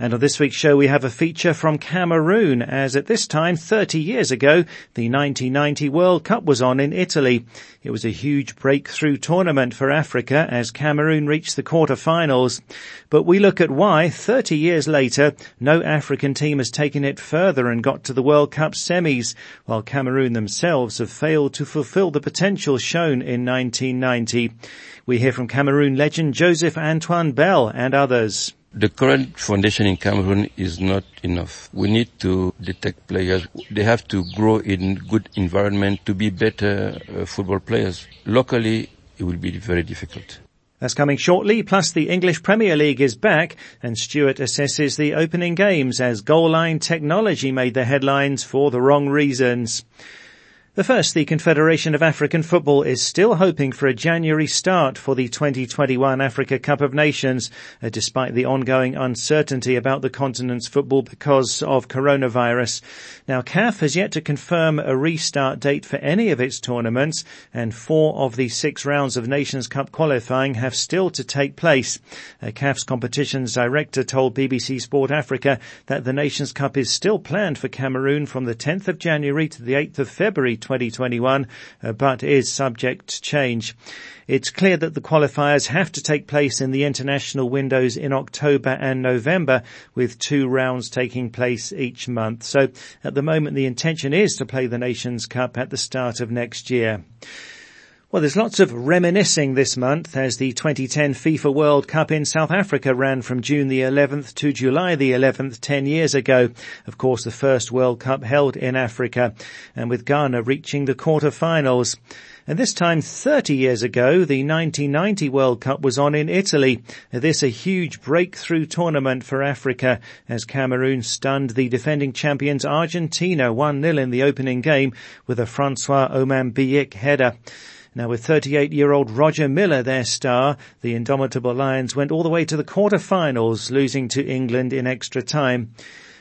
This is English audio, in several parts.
And on this week's show we have a feature from Cameroon as at this time 30 years ago the 1990 World Cup was on in Italy. It was a huge breakthrough tournament for Africa as Cameroon reached the quarter-finals. But we look at why 30 years later no African team has taken it further and got to the World Cup semis while Cameroon themselves have failed to fulfill the potential shown in 1990. We hear from Cameroon legend Joseph Antoine Bell and others. The current foundation in Cameroon is not enough. We need to detect players. They have to grow in good environment to be better uh, football players. Locally, it will be very difficult. That's coming shortly, plus the English Premier League is back and Stuart assesses the opening games as goal line technology made the headlines for the wrong reasons. The first, the Confederation of African Football is still hoping for a January start for the 2021 Africa Cup of Nations, uh, despite the ongoing uncertainty about the continent's football because of coronavirus. Now, CAF has yet to confirm a restart date for any of its tournaments, and four of the six rounds of Nations Cup qualifying have still to take place. Uh, CAF's competitions director told BBC Sport Africa that the Nations Cup is still planned for Cameroon from the 10th of January to the 8th of February 2021, uh, but is subject to change. It's clear that the qualifiers have to take place in the international windows in October and November, with two rounds taking place each month. So at the moment, the intention is to play the Nations Cup at the start of next year. Well, there's lots of reminiscing this month as the 2010 FIFA World Cup in South Africa ran from June the 11th to July the 11th 10 years ago. Of course, the first World Cup held in Africa and with Ghana reaching the quarter-finals. And this time 30 years ago, the 1990 World Cup was on in Italy. This a huge breakthrough tournament for Africa as Cameroon stunned the defending champions Argentina 1-0 in the opening game with a Francois Omam header. Now with 38-year-old Roger Milla, their star, the indomitable Lions went all the way to the quarter-finals, losing to England in extra time.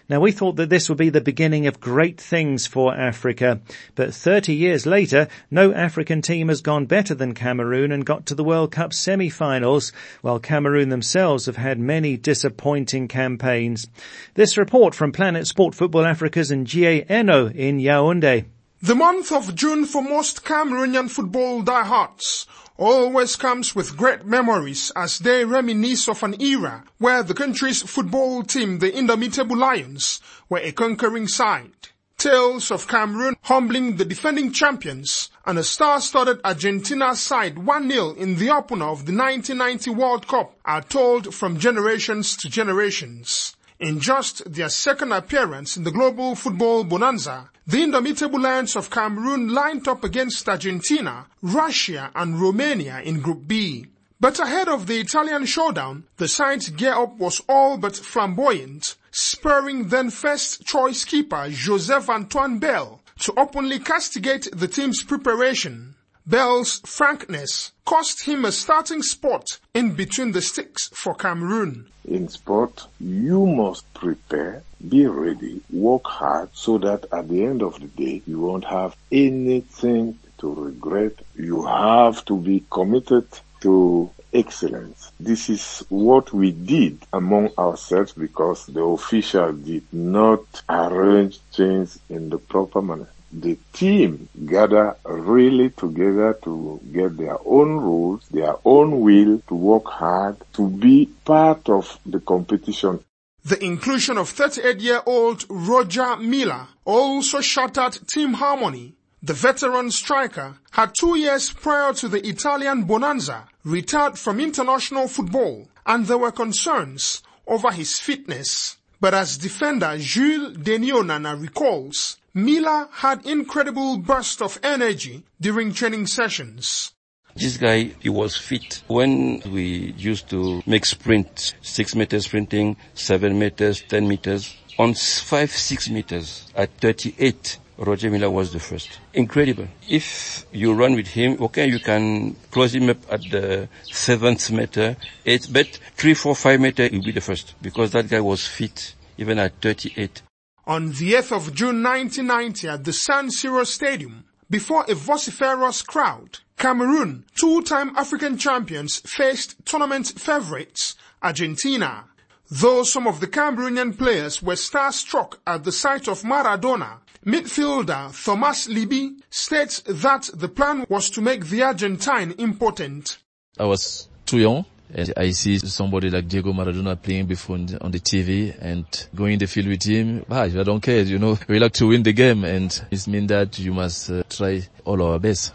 Now we thought that this would be the beginning of great things for Africa, but 30 years later, no African team has gone better than Cameroon and got to the World Cup semi-finals, while Cameroon themselves have had many disappointing campaigns. This report from Planet Sport Football Africa's Ngie Eno in Yaoundé. The month of June for most Cameroonian football diehards always comes with great memories as they reminisce of an era where the country's football team, the Indomitable Lions, were a conquering side. Tales of Cameroon humbling the defending champions and a star-studded Argentina side 1-0 in the opener of the 1990 World Cup are told from generations to generations. In just their second appearance in the global football bonanza, the indomitable Lions of Cameroon lined up against Argentina, Russia and Romania in Group B. But ahead of the Italian showdown, the side's gear-up was all but flamboyant, spurring then first choice keeper Joseph Antoine Bell to openly castigate the team's preparation. Bell's frankness cost him a starting spot in between the sticks for Cameroon. In sport, you must prepare, be ready, work hard so that at the end of the day you won't have anything to regret. You have to be committed to excellence. This is what we did among ourselves because the official did not arrange things in the proper manner the team gather really together to get their own rules, their own will to work hard, to be part of the competition. The inclusion of 38-year-old Roger Milla also shattered team harmony. The veteran striker had two years prior to the Italian bonanza retired from international football and there were concerns over his fitness. But as defender Jules Denis Onana recalls, Milla had incredible burst of energy during training sessions. This guy, he was fit. When we used to make sprint, six meters sprinting, seven meters, ten meters, on five, six meters at 38, Roger Milla was the first. Incredible. If you run with him, okay, you can close him up at the seventh meter, eighth, but three, four, five meter, he'll be the first because that guy was fit even at 38. On the 8th of June 1990 at the San Siro Stadium, before a vociferous crowd, Cameroon, two-time African champions, faced tournament favorites, Argentina. Though some of the Cameroonian players were starstruck at the sight of Maradona, midfielder Thomas Libiih states that the plan was to make the Argentine important. I was too young and I see somebody like Diego Maradona playing before on the, on the TV and going in the field with him. Ah, I don't care, you know. We like to win the game and it means that you must uh, try all our best.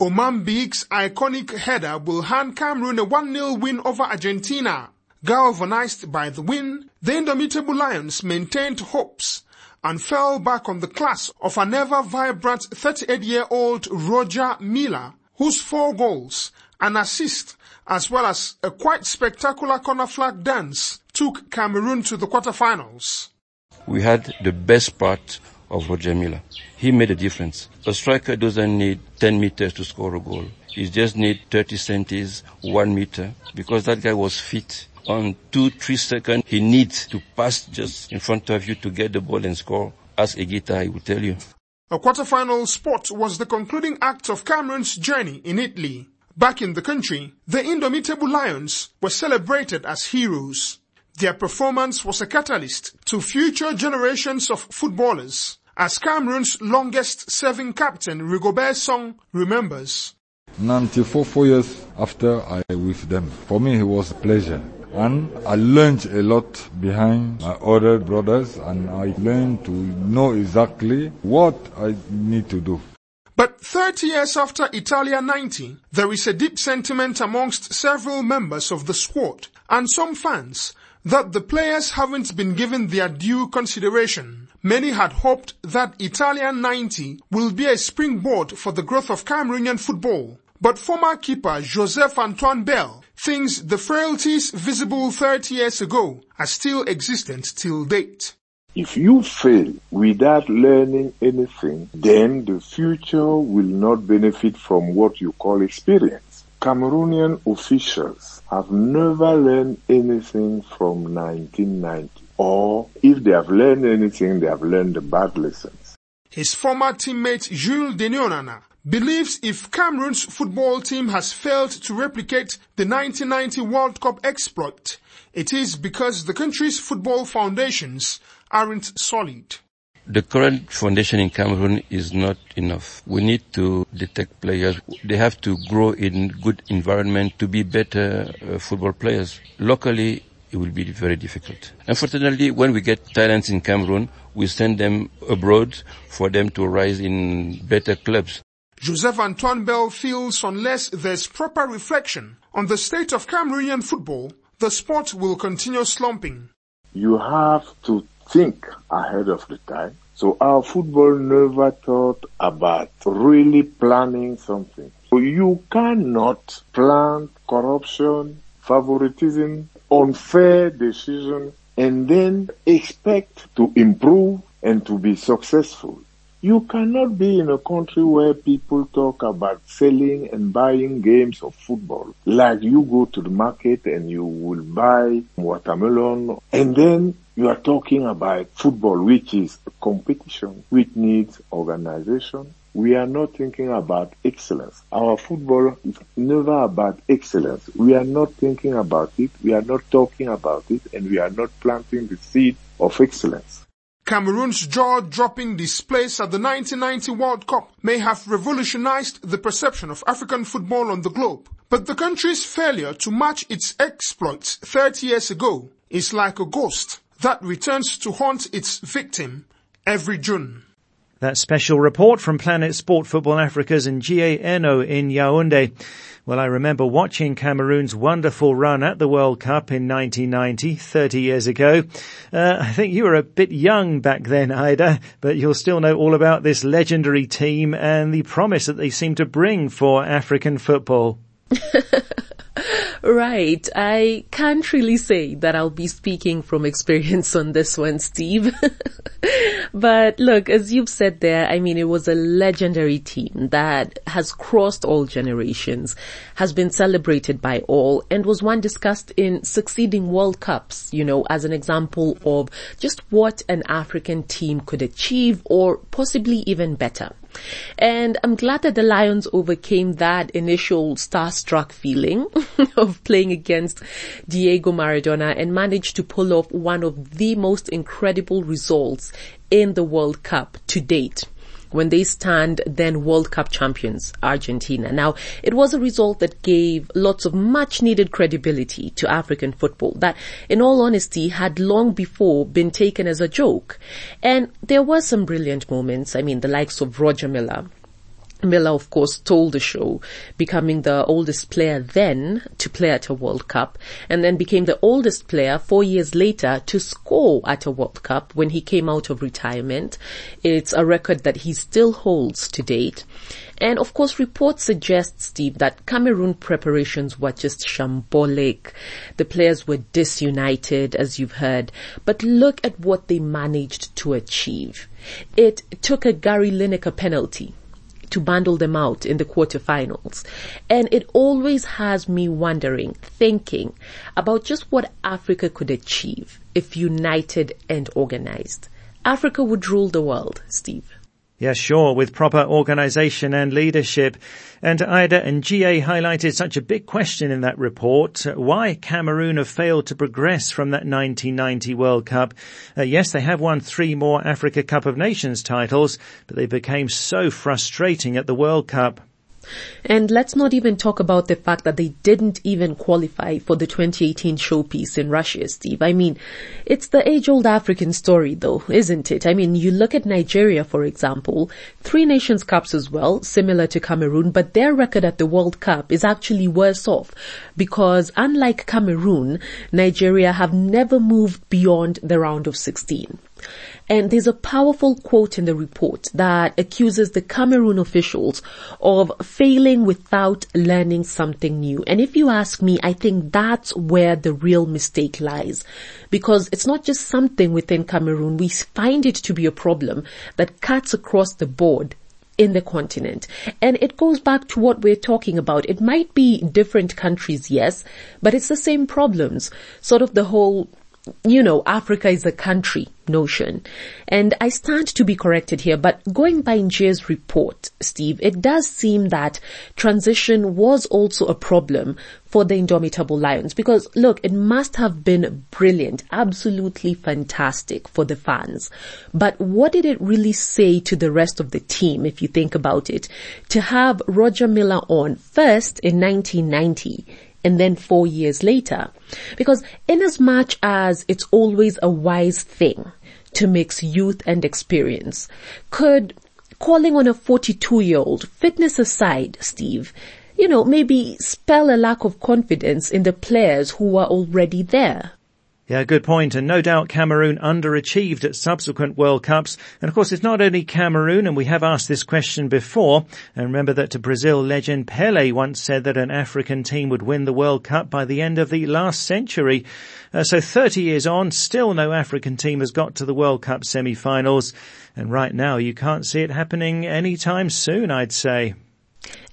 Omam-Biyik's iconic header will hand Cameroon a 1-0 win over Argentina. Galvanized by the win, the indomitable Lions maintained hopes and fell back on the class of an ever vibrant 38-year-old Roger Milla, whose four goals, an assist, as well as a quite spectacular corner flag dance took Cameroon to the quarterfinals. We had the best part of Roger Milla. He made a difference. A striker doesn't need 10 meters to score a goal. He just needs 30 centimeters, one meter, because that guy was fit. On two, three seconds, he needs to pass just in front of you to get the ball and score. As a guitar, I will tell you. A quarterfinal spot was the concluding act of Cameroon's journey in Italy. Back in the country, the indomitable Lions were celebrated as heroes. Their performance was a catalyst to future generations of footballers, as Cameroon's longest serving captain Rigobert Song remembers. 94 four years after I with them. For me, it was a pleasure. And I learned a lot behind my other brothers and I learned to know exactly what I need to do. But 30 years after Italia 90, there is a deep sentiment amongst several members of the squad and some fans that the players haven't been given their due consideration. Many had hoped that Italia 90 will be a springboard for the growth of Cameroonian football. But former keeper Joseph Antoine Bell thinks the frailties visible 30 years ago are still existent till date. If you fail without learning anything, then the future will not benefit from what you call experience. Cameroonian officials have never learned anything from 1990. Or if they have learned anything, they have learned the bad lessons. His former teammate Jules Denis Onana believes if Cameroon's football team has failed to replicate the 1990 World Cup exploit, it is because the country's football foundations aren't solid. The current foundation in Cameroon is not enough. We need to detect players. They have to grow in good environment to be better uh, football players. Locally, it will be very difficult. Unfortunately, when we get talents in Cameroon, we send them abroad for them to rise in better clubs. Joseph Antoine Bell feels unless there's proper reflection on the state of Cameroonian football, the sport will continue slumping. You have to think ahead of the time. So our football never thought about really planning something. So you cannot plan corruption, favoritism, unfair decision, and then expect to improve and to be successful. You cannot be in a country where people talk about selling and buying games of football. Like you go to the market and you will buy watermelon and then you are talking about football, which is a competition, which needs organization. We are not thinking about excellence. Our football is never about excellence. We are not thinking about it. We are not talking about it and we are not planting the seed of excellence. Cameroon's jaw-dropping displays at the 1990 World Cup may have revolutionized the perception of African football on the globe. But the country's failure to match its exploits 30 years ago is like a ghost that returns to haunt its victim every June. That special report from Planet Sport Football Africa's Ngie GANO in Yaoundé. Well, I remember watching Cameroon's wonderful run at the World Cup in 1990, 30 years ago. Uh, I think you were a bit young back then, Ida, but you'll still know all about this legendary team and the promise that they seem to bring for African football. right. I can't really say that I'll be speaking from experience on this one, Steve. but look, as you've said there, I mean, it was a legendary team that has crossed all generations, has been celebrated by all, and was one discussed in succeeding World Cups, you know, as an example of just what an African team could achieve or possibly even better. And I'm glad that the Lions overcame that initial starstruck feeling of playing against Diego Maradona and managed to pull off one of the most incredible results in the World Cup to date when they stand then World Cup champions, Argentina. Now, it was a result that gave lots of much needed credibility to African football that, in all honesty, had long before been taken as a joke. And there were some brilliant moments. I mean, the likes of Roger Milla, Milla, of course, told the show, becoming the oldest player then to play at a World Cup, and then became the oldest player four years later to score at a World Cup when he came out of retirement. It's a record that he still holds to date. And of course, reports suggest, Steve, that Cameroon preparations were just shambolic. The players were disunited, as you've heard. But look at what they managed to achieve. It took a Gary Lineker penalty to bundle them out in the quarterfinals. And it always has me wondering, thinking about just what Africa could achieve if united and organized. Africa would rule the world, Steve. Yeah, sure, with proper organisation and leadership. And Ida and GA highlighted such a big question in that report, why Cameroon have failed to progress from that 1990 World Cup. Uh, yes, they have won three more Africa Cup of Nations titles, but they became so frustrating at the World Cup. And let's not even talk about the fact that they didn't even qualify for the 2018 showpiece in Russia, Steve. I mean, it's the age-old African story though, isn't it? I mean, you look at Nigeria, for example, three nations cups as well, similar to Cameroon, but their record at the World Cup is actually worse off because unlike Cameroon, Nigeria have never moved beyond the round of 16. And there's a powerful quote in the report that accuses the Cameroon officials of failing without learning something new. And if you ask me, I think that's where the real mistake lies. Because it's not just something within Cameroon. We find it to be a problem that cuts across the board in the continent. And it goes back to what we're talking about. It might be different countries, yes, but it's the same problems. Sort of the whole you know, Africa is a country notion. And I stand to be corrected here, but going by Nje's report, Steve, it does seem that transition was also a problem for the Indomitable Lions because look, it must have been brilliant, absolutely fantastic for the fans. But what did it really say to the rest of the team if you think about it? To have Roger Milla on first in 1990 and then four years later. Because in as much as it's always a wise thing to mix youth and experience, could calling on a 42 year old, fitness aside, Steve, you know, maybe spell a lack of confidence in the players who are already there? Yeah, good point. And no doubt Cameroon underachieved at subsequent World Cups. And of course, it's not only Cameroon, and we have asked this question before. And remember that to Brazil legend Pele once said that an African team would win the World Cup by the end of the last century. Uh, so 30 years on, still no African team has got to the World Cup semi-finals. And right now, you can't see it happening anytime soon, I'd say.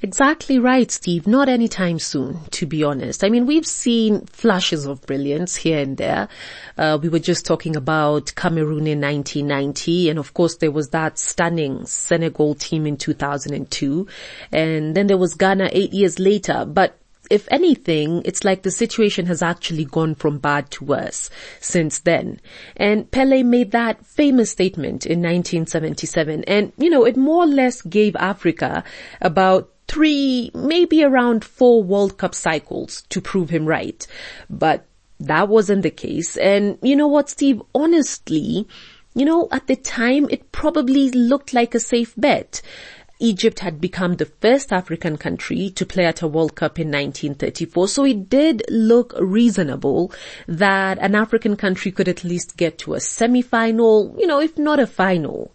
Exactly right, Steve. Not anytime soon, to be honest. I mean, we've seen flashes of brilliance here and there. Uh, we were just talking about Cameroon in 1990, and of course there was that stunning Senegal team in 2002, and then there was Ghana eight years later. But if anything, it's like the situation has actually gone from bad to worse since then. And Pele made that famous statement in 1977 and, you know, it more or less gave Africa about three, maybe around four World Cup cycles to prove him right. But that wasn't the case. And you know what, Steve? Honestly, you know, at the time, it probably looked like a safe bet. Egypt had become the first African country to play at a World Cup in 1934, so it did look reasonable that an African country could at least get to a semi-final, you know, if not a final.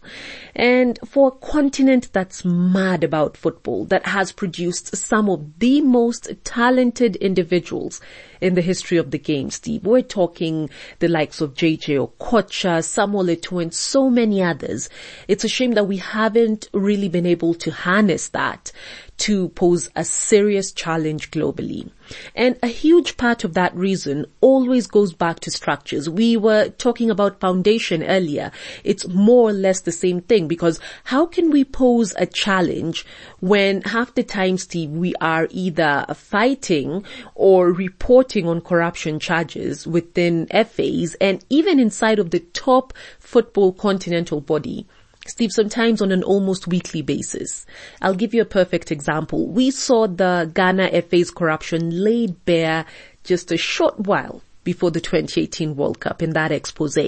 And for a continent that's mad about football, that has produced some of the most talented individuals in the history of the game, Steve. We're talking the likes of JJ Okocha, Samuel Eto'o, and so many others. It's a shame that we haven't really been able to harness that to pose a serious challenge globally. And a huge part of that reason always goes back to structures. We were talking about foundation earlier. It's more or less the same thing because how can we pose a challenge when half the time, Steve, we are either fighting or reporting on corruption charges within FAs and even inside of the top football continental body? Steve, sometimes on an almost weekly basis. I'll give you a perfect example. We saw the Ghana FA's corruption laid bare just a short while before the 2018 World Cup in that expose.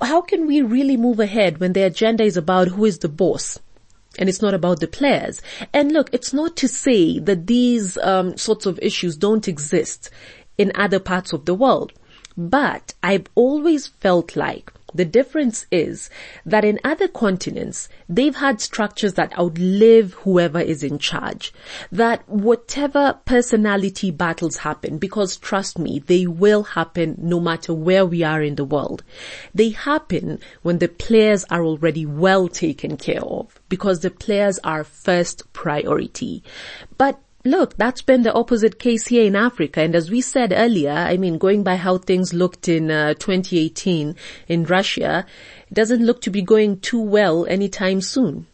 How can we really move ahead when the agenda is about who is the boss? and it's not about the players. And look, it's not to say that these um, sorts of issues don't exist in other parts of the world, but I've always felt like the difference is that in other continents, they've had structures that outlive whoever is in charge. That whatever personality battles happen, because trust me, they will happen no matter where we are in the world. They happen when the players are already well taken care of, because the players are first priority. But look, that's been the opposite case here in Africa. And as we said earlier, I mean, going by how things looked in uh, 2018 in Russia, it doesn't look to be going too well anytime soon.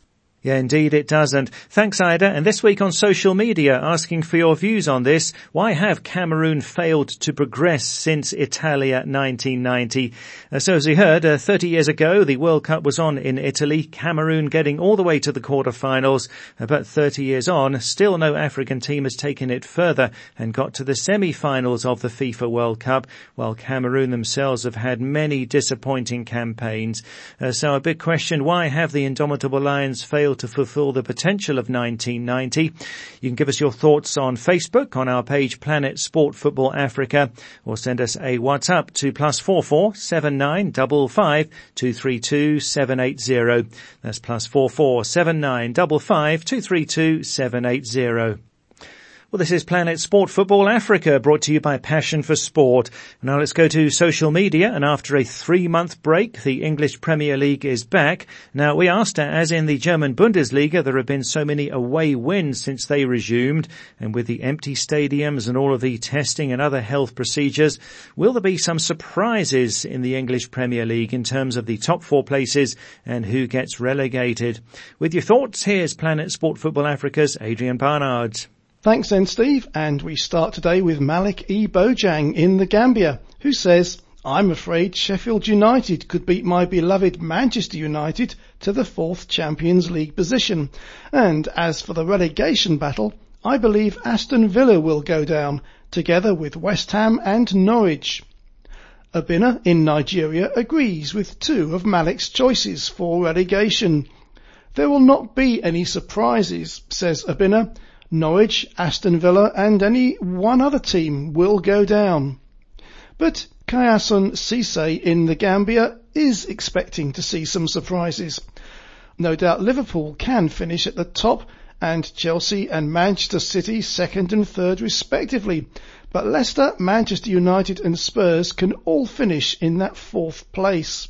Yeah, indeed it doesn't. Thanks, Ida. And this week on social media, asking for your views on this. Why have Cameroon failed to progress since Italia 1990? Uh, so as we heard, uh, 30 years ago, the World Cup was on in Italy. Cameroon getting all the way to the quarterfinals. Uh, but 30 years on, still no African team has taken it further and got to the semi-finals of the FIFA World Cup, while Cameroon themselves have had many disappointing campaigns. Uh, so a big question, why have the Indomitable Lions failed to fulfill the potential of 1990. You can give us your thoughts on Facebook on our page Planet Sport Football Africa or send us a WhatsApp to plus four four seven nine double five two three two seven eight zero. That's plus four four seven nine double five two three two seven eight zero. Well, this is Planet Sport Football Africa brought to you by Passion for Sport. Now let's go to social media and after a three month break, the English Premier League is back. Now we asked, as in the German Bundesliga, there have been so many away wins since they resumed and with the empty stadiums and all of the testing and other health procedures, will there be some surprises in the English Premier League in terms of the top four places and who gets relegated? With your thoughts, here's Planet Sport Football Africa's Adrian Barnard. Thanks then, Steve. And we start today with Malik E. Bojang in the Gambia, who says, I'm afraid Sheffield United could beat my beloved Manchester United to the fourth Champions League position. And as for the relegation battle, I believe Aston Villa will go down, together with West Ham and Norwich. Abina in Nigeria agrees with two of Malik's choices for relegation. There will not be any surprises, says Abina, Norwich, Aston Villa and any one other team will go down. But Kayasun Cisse in the Gambia is expecting to see some surprises. No doubt Liverpool can finish at the top and Chelsea and Manchester City second and third respectively. But Leicester, Manchester United and Spurs can all finish in that fourth place.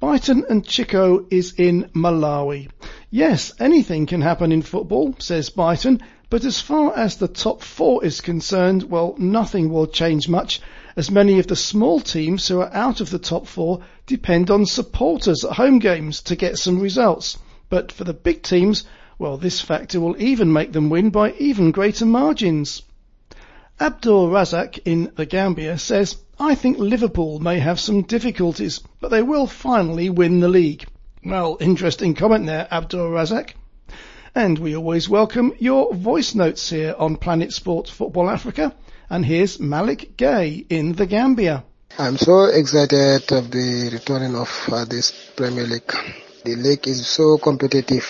Byton and Chico is in Malawi. Yes, anything can happen in football, says Byton, but as far as the top four is concerned, well, nothing will change much, as many of the small teams who are out of the top four depend on supporters at home games to get some results. But for the big teams, well, this factor will even make them win by even greater margins. Abdul Razak in the Gambia says, I think Liverpool may have some difficulties, but they will finally win the league. Well, interesting comment there, Abdul Razak. And we always welcome your voice notes here on Planet Sports Football Africa. And here's Malik Gay in the Gambia. I'm so excited of the returning of uh, this Premier League. The league is so competitive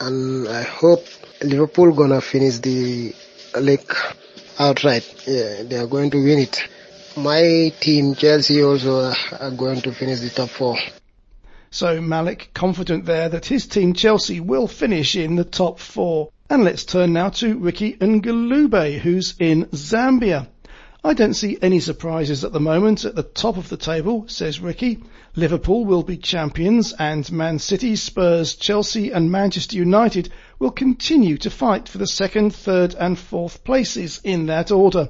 and I hope Liverpool gonna finish the league outright. Yeah, they are going to win it my team, Chelsea, also are going to finish the top four. So Malik confident there that his team Chelsea will finish in the top four. And let's turn now to Ricky Ngulube, who's in Zambia. I don't see any surprises at the moment at the top of the table, says Ricky. Liverpool will be champions and Man City, Spurs, Chelsea and Manchester United will continue to fight for the second, third and fourth places in that order.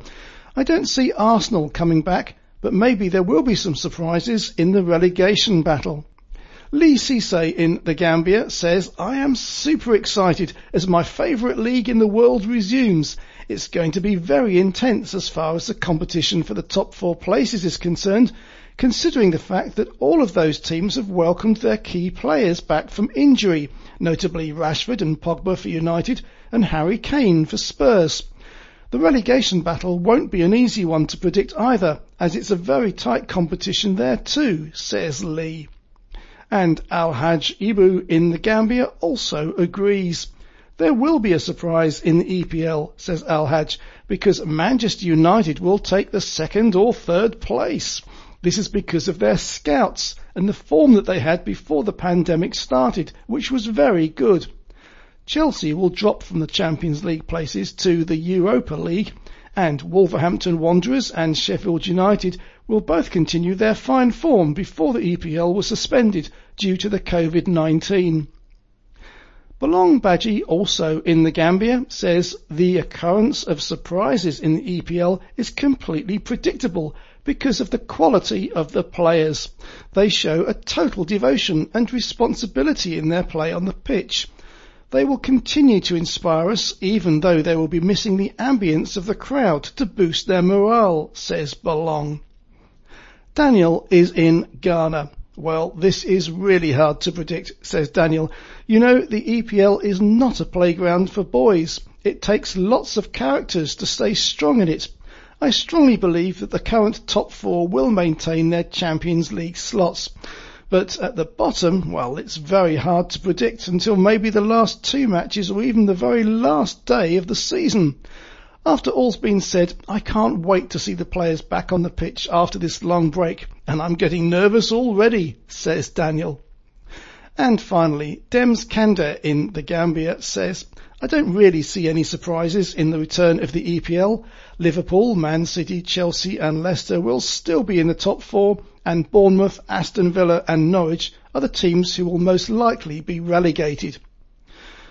I don't see Arsenal coming back, but maybe there will be some surprises in the relegation battle. Lee Cisse in the Gambia says, I am super excited as my favourite league in the world resumes. It's going to be very intense as far as the competition for the top four places is concerned, considering the fact that all of those teams have welcomed their key players back from injury, notably Rashford and Pogba for United and Harry Kane for Spurs. The relegation battle won't be an easy one to predict either, as it's a very tight competition there too, says Lee. And Al-Hajj Ibu in the Gambia also agrees. There will be a surprise in the EPL, says Al-Hajj, because Manchester United will take the second or third place. This is because of their scouts and the form that they had before the pandemic started, which was very good. Chelsea will drop from the Champions League places to the Europa League and Wolverhampton Wanderers and Sheffield United will both continue their fine form before the EPL was suspended due to the COVID-19. Belong Badgie, also in the Gambia, says the occurrence of surprises in the EPL is completely predictable because of the quality of the players. They show a total devotion and responsibility in their play on the pitch. They will continue to inspire us even though they will be missing the ambience of the crowd to boost their morale, says Belong. Daniel is in Ghana. Well, this is really hard to predict, says Daniel. You know, the EPL is not a playground for boys. It takes lots of characters to stay strong in it. I strongly believe that the current top four will maintain their Champions League slots. But at the bottom, well, it's very hard to predict until maybe the last two matches or even the very last day of the season. After all's been said, I can't wait to see the players back on the pitch after this long break, and I'm getting nervous already, says Daniel. And finally, Dems Kanda in the Gambia says, I don't really see any surprises in the return of the EPL. Liverpool, Man City, Chelsea and Leicester will still be in the top four and Bournemouth, Aston Villa and Norwich are the teams who will most likely be relegated.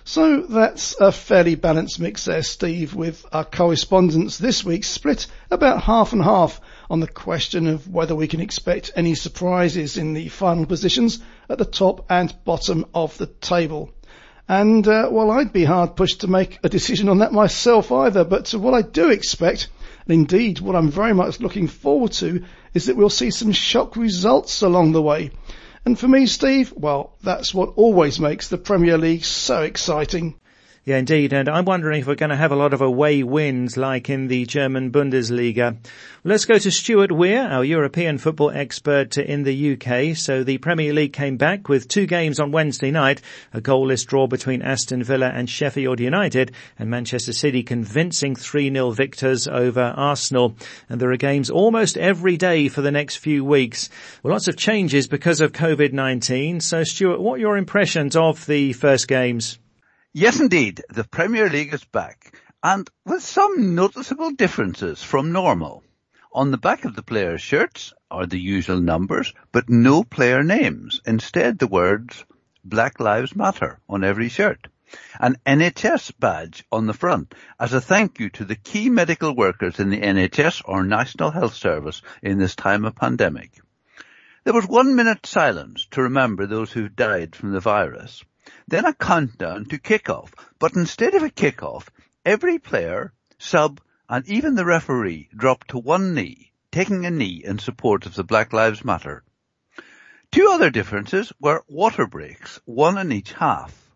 So that's a fairly balanced mix there, Steve, with our correspondents this week split about half and half on the question of whether we can expect any surprises in the final positions at the top and bottom of the table. And, uh, well, I'd be hard pushed to make a decision on that myself either, but what I do expect, and indeed what I'm very much looking forward to, is that we'll see some shock results along the way. And for me, Steve, well, that's what always makes the Premier League so exciting. Yeah, indeed. And I'm wondering if we're going to have a lot of away wins like in the German Bundesliga. Let's go to Stuart Weir, our European football expert in the UK. So the Premier League came back with two games on Wednesday night, a goalless draw between Aston Villa and Sheffield United and Manchester City convincing 3-0 victors over Arsenal. And there are games almost every day for the next few weeks. Well, lots of changes because of COVID-19. So Stuart, what are your impressions of the first games? Yes, indeed. The Premier League is back and with some noticeable differences from normal. On the back of the players' shirts are the usual numbers, but no player names. Instead, the words Black Lives Matter on every shirt. An NHS badge on the front as a thank you to the key medical workers in the NHS or National Health Service in this time of pandemic. There was one minute silence to remember those who died from the virus. Then a countdown to kick-off. But instead of a kick-off, every player, sub, and even the referee dropped to one knee, taking a knee in support of the Black Lives Matter. Two other differences were water breaks, one in each half.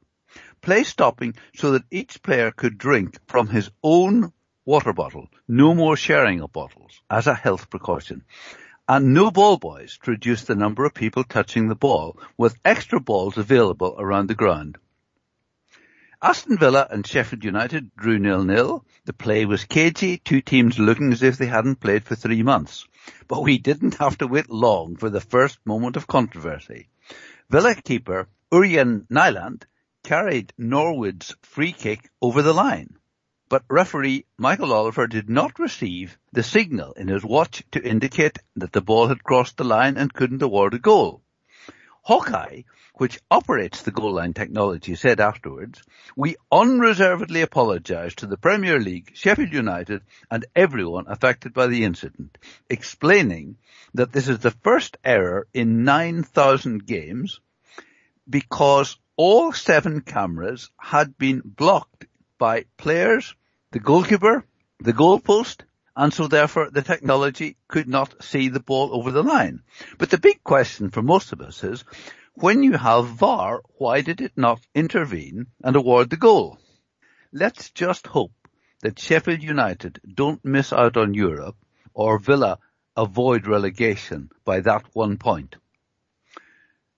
Play stopping so that each player could drink from his own water bottle, no more sharing of bottles, as a health precaution and no ball boys to reduce the number of people touching the ball with extra balls available around the ground. Aston Villa and Sheffield United drew nil-nil. The play was cagey, two teams looking as if they hadn't played for three months. But we didn't have to wait long for the first moment of controversy. Villa keeper Ørjan Nyland carried Norwood's free kick over the line. But referee Michael Oliver did not receive the signal in his watch to indicate that the ball had crossed the line and couldn't award a goal. Hawkeye, which operates the goal line technology, said afterwards, we unreservedly apologise to the Premier League, Sheffield United and everyone affected by the incident, explaining that this is the first error in 9,000 games because all seven cameras had been blocked by players, the goalkeeper, the goalpost, and so therefore the technology could not see the ball over the line. But the big question for most of us is, when you have VAR, why did it not intervene and award the goal? Let's just hope that Sheffield United don't miss out on Europe or Villa avoid relegation by that one point.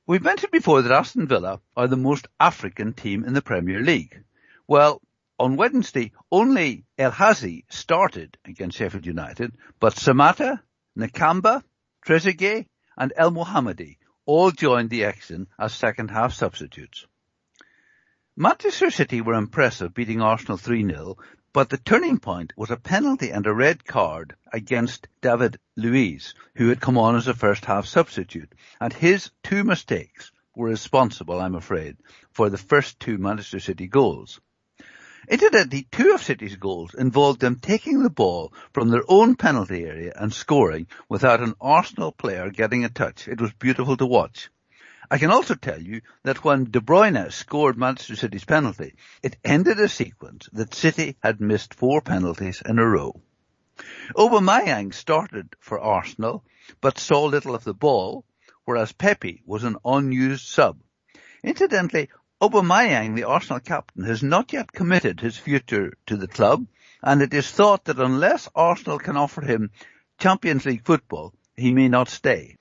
We've mentioned before that Aston Villa are the most African team in the Premier League. Well, on Wednesday, only El Ghazi started against Sheffield United, but Samatta, Nakamba, Trezeguet and Elmohamady all joined the action as second half substitutes. Manchester City were impressive beating Arsenal 3-0, but the turning point was a penalty and a red card against David Luiz, who had come on as a first half substitute. And his two mistakes were responsible, I'm afraid, for the first two Manchester City goals. Incidentally, two of City's goals involved them taking the ball from their own penalty area and scoring without an Arsenal player getting a touch. It was beautiful to watch. I can also tell you that when De Bruyne scored Manchester City's penalty, it ended a sequence that City had missed four penalties in a row. Aubameyang started for Arsenal, but saw little of the ball, whereas Pepe was an unused sub. Incidentally, Aubameyang, the Arsenal captain, has not yet committed his future to the club, and it is thought that unless Arsenal can offer him Champions League football, he may not stay.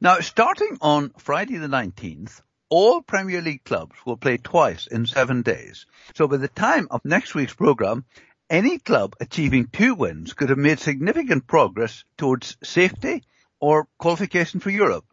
Now, starting on Friday the 19th, all Premier League clubs will play twice in seven days. So by the time of next week's programme, any club achieving two wins could have made significant progress towards safety or qualification for Europe.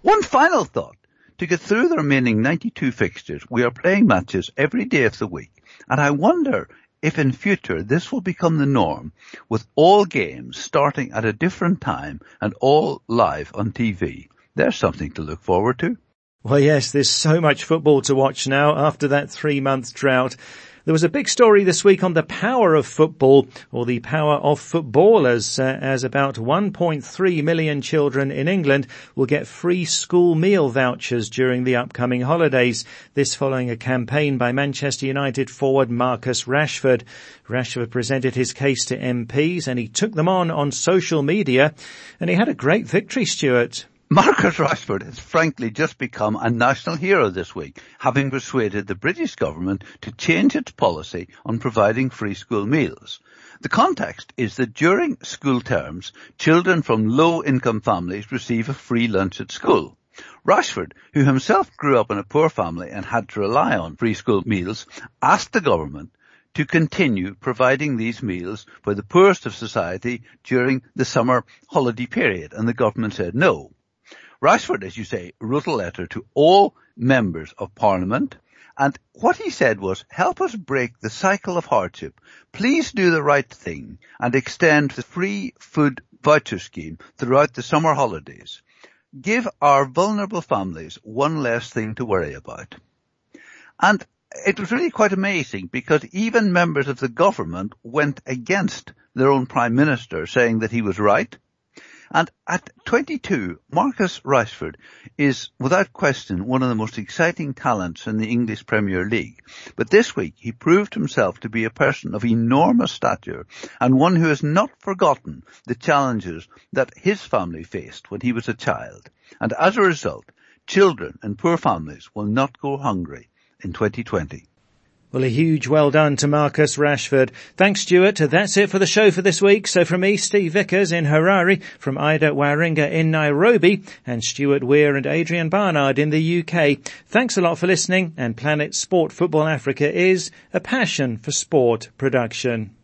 One final thought. To get through the remaining 92 fixtures, we are playing matches every day of the week. And I wonder if in future this will become the norm with all games starting at a different time and all live on TV. There's something to look forward to. Well, yes, there's so much football to watch now after that three month drought. There was a big story this week on the power of football or the power of footballers uh, as about 1.3 million children in England will get free school meal vouchers during the upcoming holidays. This following a campaign by Manchester United forward Marcus Rashford. Rashford presented his case to MPs and he took them on on social media and he had a great victory, Stuart. Marcus Rashford has frankly just become a national hero this week, having persuaded the British government to change its policy on providing free school meals. The context is that during school terms, children from low income families receive a free lunch at school. Rashford, who himself grew up in a poor family and had to rely on free school meals, asked the government to continue providing these meals for the poorest of society during the summer holiday period, and the government said no. Rashford, as you say, wrote a letter to all members of parliament and what he said was, help us break the cycle of hardship. Please do the right thing and extend the free food voucher scheme throughout the summer holidays. Give our vulnerable families one less thing to worry about. And it was really quite amazing because even members of the government went against their own prime minister saying that he was right and at 22, Marcus Rashford is without question one of the most exciting talents in the English Premier League. But this week he proved himself to be a person of enormous stature and one who has not forgotten the challenges that his family faced when he was a child. And as a result, children in poor families will not go hungry in 2020. Well, a huge well done to Marcus Rashford. Thanks, Stuart. That's it for the show for this week. So from me, Steve Vickers in Harare, from Ida Waringa in Nairobi, and Stuart Weir and Adrian Barnard in the UK. Thanks a lot for listening, and Planet Sport Football Africa is a passion for sport production.